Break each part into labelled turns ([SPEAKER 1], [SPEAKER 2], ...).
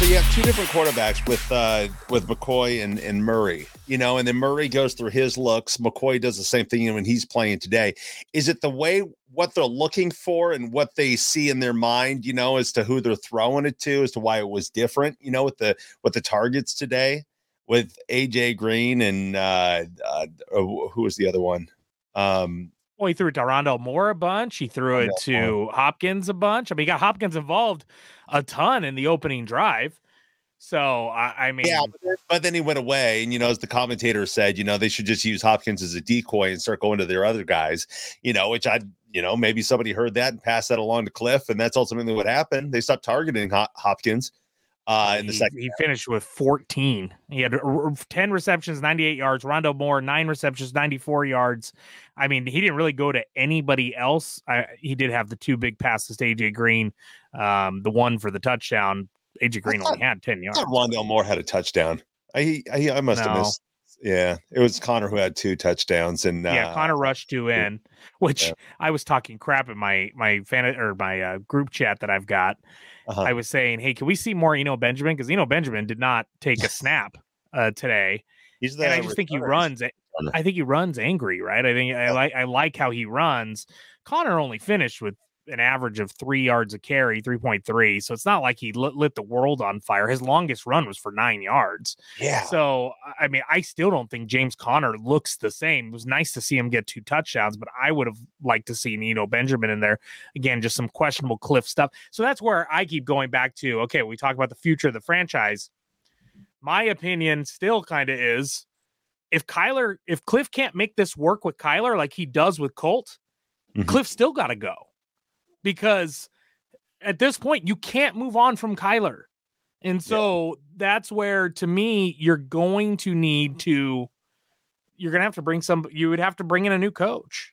[SPEAKER 1] So you have two different quarterbacks with uh, with McCoy and, and Murray, you know, and then Murray goes through his looks. McCoy does the same thing when he's playing today. Is it the way what they're looking for and what they see in their mind, you know, as to who they're throwing it to, as to why it was different, you know, with the with the targets today with AJ Green and uh, uh who was the other one? Um,
[SPEAKER 2] well, he threw it to Rondale Moore a bunch. He threw oh, it to Hopkins a bunch. I mean, he got Hopkins involved a ton in the opening drive. So I, I mean,
[SPEAKER 1] yeah, but then, but then, he went away, and you know, as the commentator said, you know, they should just use Hopkins as a decoy and start going to their other guys, you know, which I, you know, maybe somebody heard that and passed that along to Kliff, and that's ultimately what happened. They stopped targeting Hopkins, uh, in the
[SPEAKER 2] he,
[SPEAKER 1] second.
[SPEAKER 2] He finished with 14. He had 10 receptions, 98 yards. Rondale Moore, nine receptions, 94 yards. I mean, he didn't really go to anybody else. I, he did have the two big passes to AJ Green, um, the one for the touchdown. AJ Green thought, only had 10 yards.
[SPEAKER 1] I Rondale Moore had a touchdown. I, I, I must no. have missed. Yeah, it was Conner who had two touchdowns, and
[SPEAKER 2] uh, yeah, Conner rushed two in, which yeah. I was talking crap in my my fan or my uh, group chat that I've got, uh-huh. I was saying, hey, can we see more Eno Benjamin? Because Eno Benjamin did not take a snap uh, today. He's and I just think he runs. I think he runs angry, right? I think I like I like how he runs. Conner only finished with an average of three yards a carry, 3.3. So it's not like he lit, lit, the world on fire. His longest run was for nine yards.
[SPEAKER 1] Yeah.
[SPEAKER 2] So, I mean, I still don't think James Conner looks the same. It was nice to see him get two touchdowns, but I would have liked to see Eno Benjamin in there. Again, just some questionable Kliff stuff. So that's where I keep going back to okay, we talk about the future of the franchise. My opinion still kind of is if Kyler, if Kliff can't make this work with Kyler like he does with Colt, mm-hmm. Kliff still got to go because at this point you can't move on from Kyler. And so yeah. that's where to me you're going to need to you're going to have to bring some you would have to bring in a new coach.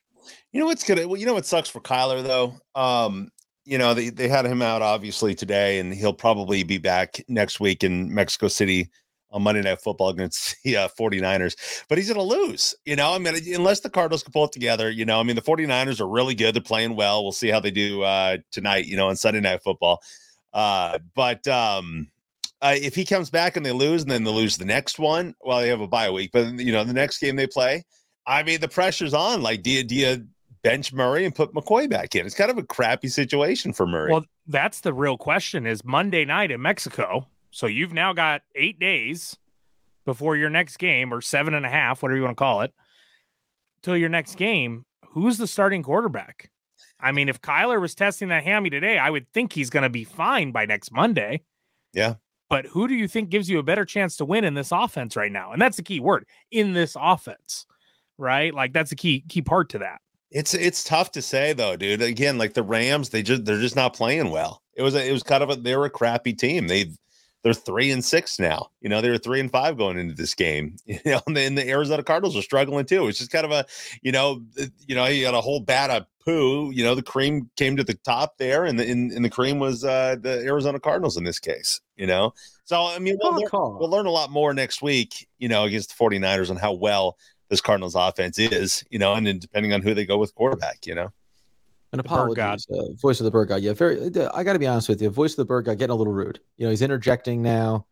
[SPEAKER 1] You know what's going to Well, you know what sucks for Kyler though? Um you know, they, they had him out obviously today, and he'll probably be back next week in Mexico City on Monday Night Football against the uh, 49ers, but he's going to lose. You know, I mean, unless the Cardinals can pull it together, you know, I mean, the 49ers are really good. They're playing well. We'll see how they do uh, tonight, you know, on Sunday Night Football. Uh, but um, uh, if he comes back and they lose and then they lose the next one, well, they have a bye week, but, you know, the next game they play, I mean, the pressure's on. Like, do you, do you bench Murray and put McCoy back in? It's kind of a crappy situation for Murray.
[SPEAKER 2] Well, that's the real question is Monday night in Mexico so you've now got eight days before your next game, or seven and a half, whatever you want to call it, till your next game. Who's the starting quarterback? I mean, if Kyler was testing that hammy today, I would think he's going to be fine by next Monday.
[SPEAKER 1] Yeah.
[SPEAKER 2] But who do you think gives you a better chance to win in this offense right now? And that's the key word in this offense, right? Like that's the key key part to that.
[SPEAKER 1] It's it's tough to say though, dude. Again, like the Rams, they just they're just not playing well. It was a, it was kind of a they were a crappy team. They've they're three and six now. You know, they were three and five going into this game. You know, and the, and the Arizona Cardinals are struggling too. It's just kind of a, you know, you know, you got a whole bat of poo. You know, the cream came to the top there, and the and, and the cream was uh, the Arizona Cardinals in this case. You know, so I mean, we'll learn, we'll learn a lot more next week. You know, against the 49ers on how well this Cardinals offense is. You know, and then depending on who they go with quarterback. You know.
[SPEAKER 3] An apologies, uh, voice of the bird god. Yeah, very. Uh, I got to be honest with you, voice of the bird god getting a little rude. You know, he's interjecting now,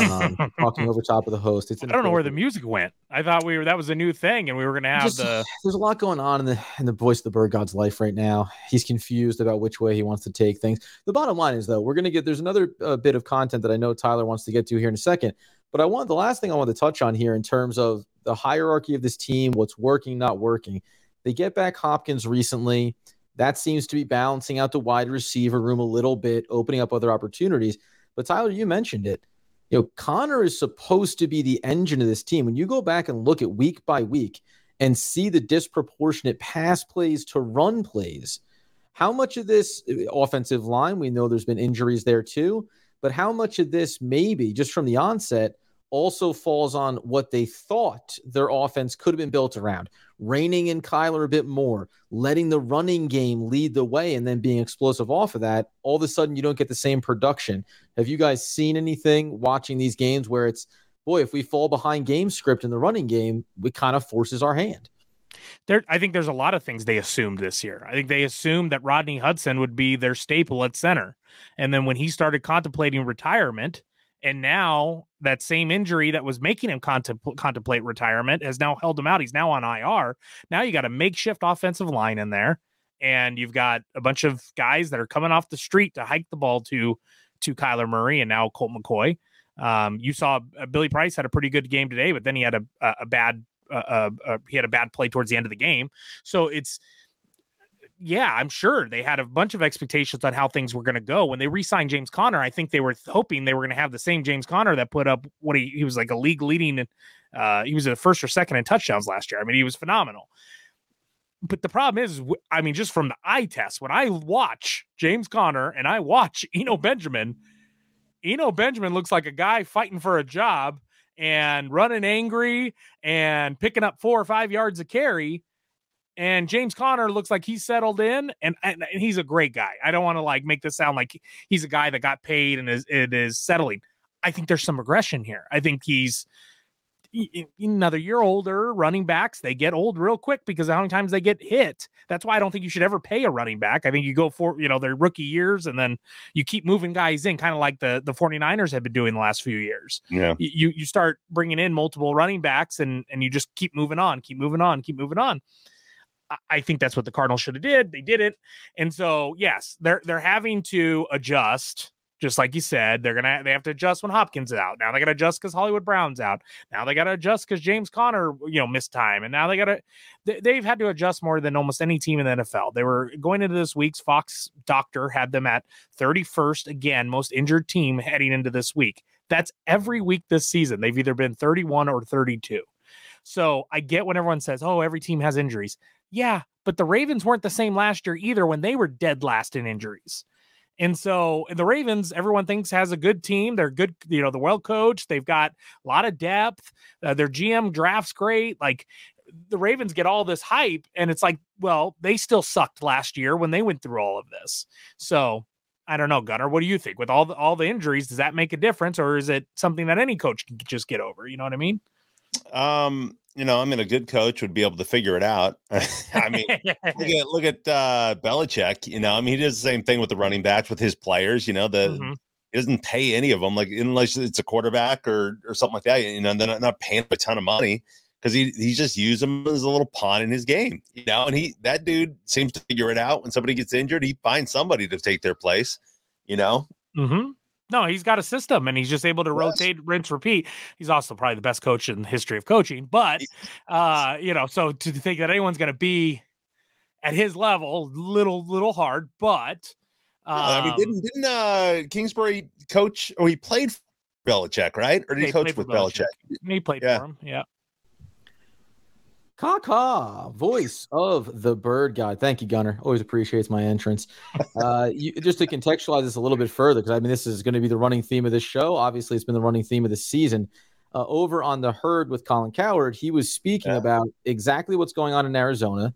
[SPEAKER 3] um, talking over top of the host.
[SPEAKER 2] It's I don't know where the music went. I thought we were that was a new thing, and we were going to have Just, the.
[SPEAKER 3] There's a lot going on in the in the voice of the bird god's life right now. He's confused about which way he wants to take things. The bottom line is though, we're going to get. There's another uh, bit of content that I know Tyler wants to get to here in a second. But I want the last thing I want to touch on here in terms of the hierarchy of this team, what's working, not working. They get back Hopkins recently. That seems to be balancing out the wide receiver room a little bit, opening up other opportunities. But Tyler, you mentioned it. You know, Conner is supposed to be the engine of this team. When you go back and look at week by week and see the disproportionate pass plays to run plays, How much of this uh, offensive line, we know there's been injuries there too, but how much of this maybe just from the onset also falls on what they thought their offense could have been built around, reining in Kyler a bit more, letting the running game lead the way, and then being explosive off of that. All of a sudden, you don't get the same production. Have you guys seen anything watching these games where it's, boy, if we fall behind game script in the running game, it kind of forces our hand?
[SPEAKER 2] There, I think there's a lot of things they assumed this year. I think they assumed that Rodney Hudson would be their staple at center. And then when he started contemplating retirement, and now that same injury that was making him contempl- contemplate retirement has now held him out. He's now on IR. Now you got a makeshift offensive line in there, and you've got a bunch of guys that are coming off the street to hike the ball to to Kyler Murray and now Colt McCoy. Um, you saw uh, Billy Price had a pretty good game today, but then he had a a, a bad uh, uh, uh, he had a bad play towards the end of the game. So it's yeah, I'm sure they had a bunch of expectations on how things were going to go when they re-signed James Conner. I think they were hoping they were going to have the same James Conner that put up what he he was like a league leading. Uh, he was the first or second in touchdowns last year. I mean, he was phenomenal. But the problem is, I mean, just from the eye test, when I watch James Conner and I watch Eno Benjamin, Eno Benjamin looks like a guy fighting for a job and running angry and picking up four or five yards of carry and James Conner looks like he's settled in, and, and, and he's a great guy. I don't want to like make this sound like he's a guy that got paid and is it is settling. I think there's some regression here. I think he's another year older. Running backs they get old real quick because how many times they get hit. That's why I don't think you should ever pay a running back. I think you go for you know their rookie years and then you keep moving guys in, kind of like the the 49ers have been doing the last few years.
[SPEAKER 1] Yeah,
[SPEAKER 2] you you start bringing in multiple running backs and and you just keep moving on, keep moving on, keep moving on. I think that's what the Cardinals should have did. They did it, and so yes, they're they're having to adjust. Just like you said, they're gonna they have to adjust when Hopkins is out. Now they got to adjust because Hollywood Brown's out. Now they got to adjust because James Conner, you know, missed time, and now they got to they, have had to adjust more than almost any team in the NFL. They were going into this week's Fox doctor had them at 31st again, most injured team heading into this week. That's every week this season. They've either been 31 or 32. So I get when everyone says, "Oh, every team has injuries." Yeah, but the Ravens weren't the same last year either when they were dead last in injuries. And so the Ravens, everyone thinks has a good team. They're good, you know, they're well coached. They've got a lot of depth. Uh, their GM drafts great. Like the Ravens get all this hype, and it's like, well, they still sucked last year when they went through all of this. So I don't know, Gunner. What do you think? With all the all the injuries, does that make a difference, or is it something that any coach can just get over? You know what I mean?
[SPEAKER 1] Um, you know, I mean, a good coach would be able to figure it out. I mean, look at look at uh, Belichick. You know, I mean, he does the same thing with the running backs with his players. You know, the mm-hmm. he doesn't pay any of them, like unless it's a quarterback or or something like that. You know, they're not, not paying a ton of money because he he just used them as a little pawn in his game. You know, and he that dude seems to figure it out. When somebody gets injured, he finds somebody to take their place. You know.
[SPEAKER 2] Mm-hmm. No, he's got a system and he's just able to yes. rotate, rinse, repeat. He's also probably the best coach in the history of coaching. But uh, you know, so to think that anyone's gonna be at his level, little little hard, but
[SPEAKER 1] um, I mean, didn't um didn't uh Kingsbury coach or he played Belichick, right? Or did he, he coach with Belichick?
[SPEAKER 2] Belichick? He played yeah. for him, yeah.
[SPEAKER 3] Kaka, voice of the bird guy. Thank you, Gunner. Always appreciates my entrance. Uh, you, just to contextualize this a little bit further, because I mean, this is going to be the running theme of this show. Obviously, it's been the running theme of the season. Uh, over on the herd with Colin Cowherd, he was speaking yeah. about exactly what's going on in Arizona,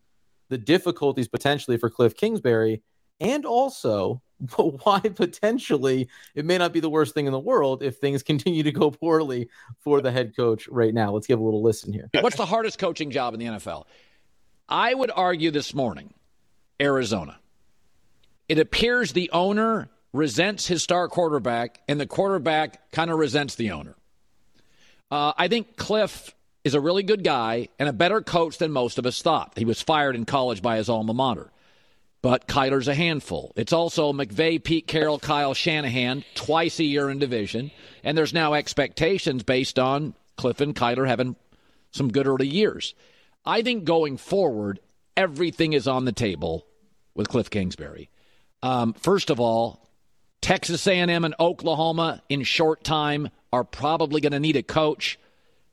[SPEAKER 3] the difficulties potentially for Kliff Kingsbury, and also but why potentially it may not be the worst thing in the world if things continue to go poorly for the head coach right now. Let's give a little listen here.
[SPEAKER 4] What's the hardest coaching job in the NFL? I would argue this morning Arizona. It appears the owner resents his star quarterback, and the quarterback kind of resents the owner. Uh, I think Kliff is a really good guy and a better coach than most of us thought. He was fired in college by his alma mater but Kyler's a handful. It's also McVay, Pete Carroll, Kyle Shanahan twice a year in division, and there's now expectations based on Kliff and Kyler having some good early years. I think going forward, everything is on the table with Kliff Kingsbury. Um, first of all, Texas A&M and Oklahoma in short time are probably going to need a coach.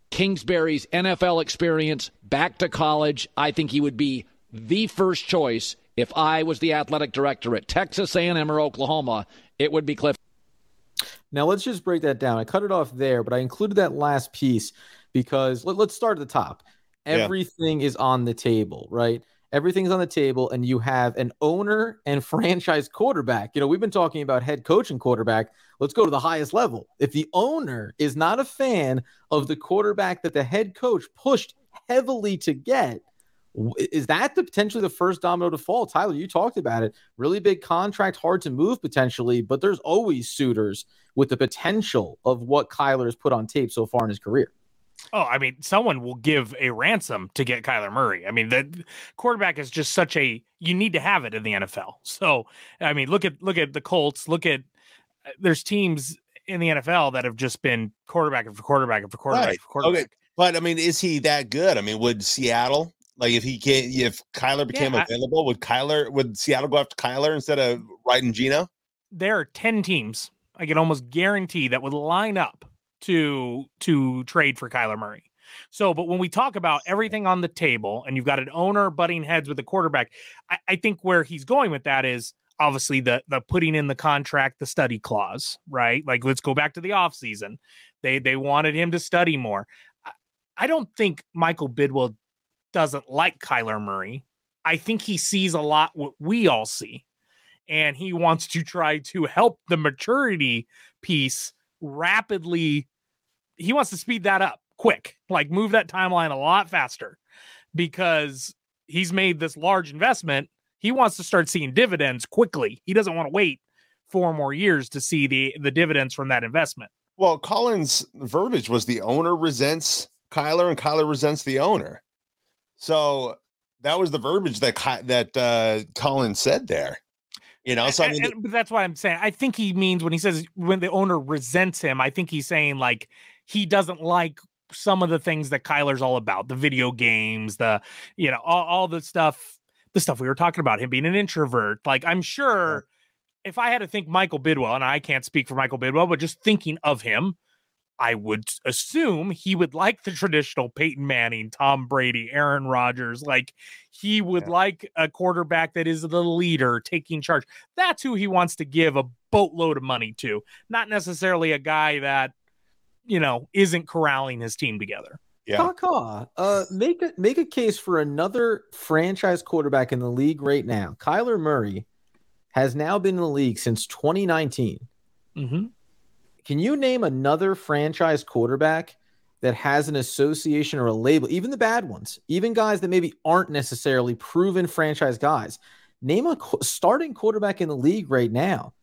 [SPEAKER 4] Kingsbury's NFL experience back to college, I think he would be the first choice If I was the athletic director at Texas A&M or Oklahoma, it would be Kliff.
[SPEAKER 3] Now let's just break that down. I cut it off there, but I included that last piece because let, us start at the top. Everything yeah. is on the table, right? Everything's on the table, and you have an owner and franchise quarterback. You know, we've been talking about head coach and quarterback. Let's go to the highest level. If the owner is not a fan of the quarterback that the head coach pushed heavily to get, is that the potentially the first domino to fall? Tyler, you talked about it. Really big contract, hard to move potentially, but there's always suitors with the potential of what Kyler has put on tape so far in his career.
[SPEAKER 2] Oh, I mean, someone will give a ransom to get Kyler Murray. I mean, the quarterback is just such a you need to have it in the NFL. So, I mean, look at look at the Colts. Look at uh, there's teams in the NFL that have just been quarterback after quarterback after quarterback right. quarterback. Okay.
[SPEAKER 1] But I mean, is he that good? I mean, would Seattle like if he can't, if Kyler became yeah, available, would Kyler would Seattle go after Kyler instead of riding Geno?
[SPEAKER 2] There are 10 teams I can almost guarantee that would line up to to trade for Kyler Murray. So, but when we talk about everything on the table and you've got an owner butting heads with the quarterback, I, I think where he's going with that is obviously the the putting in the contract the study clause, right? Like let's go back to the offseason. They they wanted him to study more. I, I don't think Michael Bidwill doesn't like Kyler Murray. I think he sees a lot what we all see. And he wants to try to help the maturity piece rapidly he wants to speed that up quick, like move that timeline a lot faster because he's made this large investment. He wants to start seeing dividends quickly. He doesn't want to wait four more years to see the the dividends from that investment.
[SPEAKER 1] Well, Colin's verbiage was the owner resents Kyler and Kyler resents the owner. So that was the verbiage that that uh, Colin said there. You know, so I mean,
[SPEAKER 2] and, and, that's why I'm saying I think he means when he says when the owner resents him, I think he's saying like he doesn't like some of the things that Kyler's all about, the video games, the you know, all, all the stuff, the stuff we were talking about, him being an introvert. Like I'm sure yeah. if I had to think Michael Bidwill, and I can't speak for Michael Bidwill, but just thinking of him, I would assume he would like the traditional Peyton Manning, Tom Brady, Aaron Rodgers. Like he would yeah. like a quarterback that is the leader, taking charge. That's who he wants to give a boatload of money to, not necessarily a guy that, you know, isn't corralling his team together.
[SPEAKER 3] Yeah. Kaka, uh, make a make a case for another franchise quarterback in the league right now. Kyler Murray has now been in the league since 2019. Mm-hmm. Can you name another franchise quarterback that has an association or a label, even the bad ones, even guys that maybe aren't necessarily proven franchise guys? Name a starting quarterback in the league right now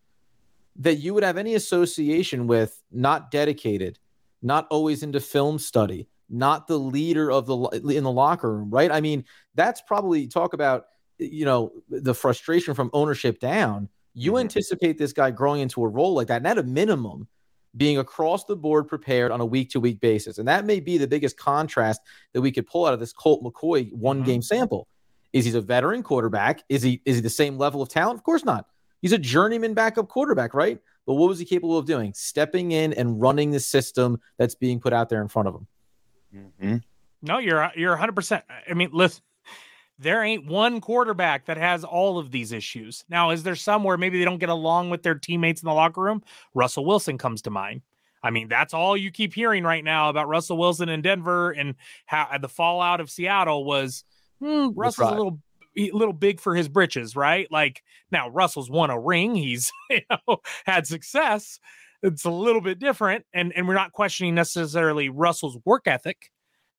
[SPEAKER 3] that you would have any association with, not dedicated, not always into film study, not the leader of the in the locker room, right? I mean, that's probably talk about you know the frustration from ownership down. You mm-hmm. anticipate this guy growing into a role like that, and at a minimum, being across the board prepared on a week to week basis. And that may be the biggest contrast that we could pull out of this Colt McCoy one mm-hmm. game sample. Is he a veteran quarterback? Is he is he the same level of talent? Of course not. He's a journeyman backup quarterback, right? But what was he capable of doing? Stepping in and running the system that's being put out there in front of him.
[SPEAKER 2] Mm-hmm. No, you're you're 100. percent I mean, listen, there ain't one quarterback that has all of these issues. Now, is there somewhere maybe they don't get along with their teammates in the locker room? Russell Wilson comes to mind. I mean, that's all you keep hearing right now about Russell Wilson in Denver and how the fallout of Seattle was hmm, Russell's right. a little a little big for his britches, right? Like now Russell's won a ring, he's you know had success. It's a little bit different, and and we're not questioning necessarily Russell's work ethic.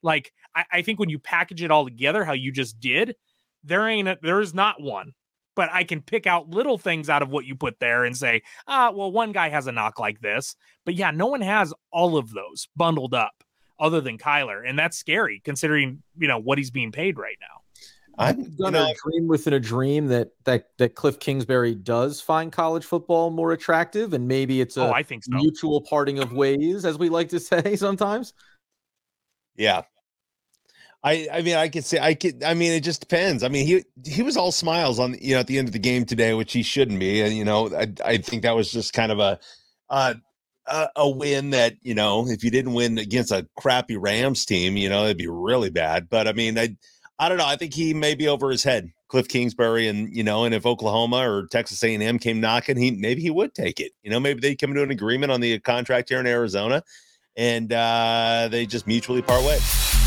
[SPEAKER 2] Like I, I think when you package it all together, how you just did, there ain't a, there is not one. But I can pick out little things out of what you put there and say, ah, well, one guy has a knock like this. But yeah, no one has all of those bundled up other than Kyler. And that's scary considering, you know, what he's being paid right now.
[SPEAKER 3] I'm gonna dream within a dream that that that Kliff Kingsbury does find college football more attractive, and maybe it's a
[SPEAKER 2] oh, I think so.
[SPEAKER 3] mutual parting of ways, as we like to say sometimes.
[SPEAKER 1] Yeah, I I mean I could say I could I mean it just depends. I mean he he was all smiles on you know at the end of the game today, which he shouldn't be. And you know I I think that was just kind of a uh a, a win that you know if you didn't win against a crappy Rams team, you know it'd be really bad. But I mean I I don't know. I think he may be over his head, Kliff Kingsbury, and you know, and if Oklahoma or Texas A&M came knocking, he maybe he would take it. You know, maybe they come to an agreement on the contract here in Arizona, and uh, they just mutually part ways.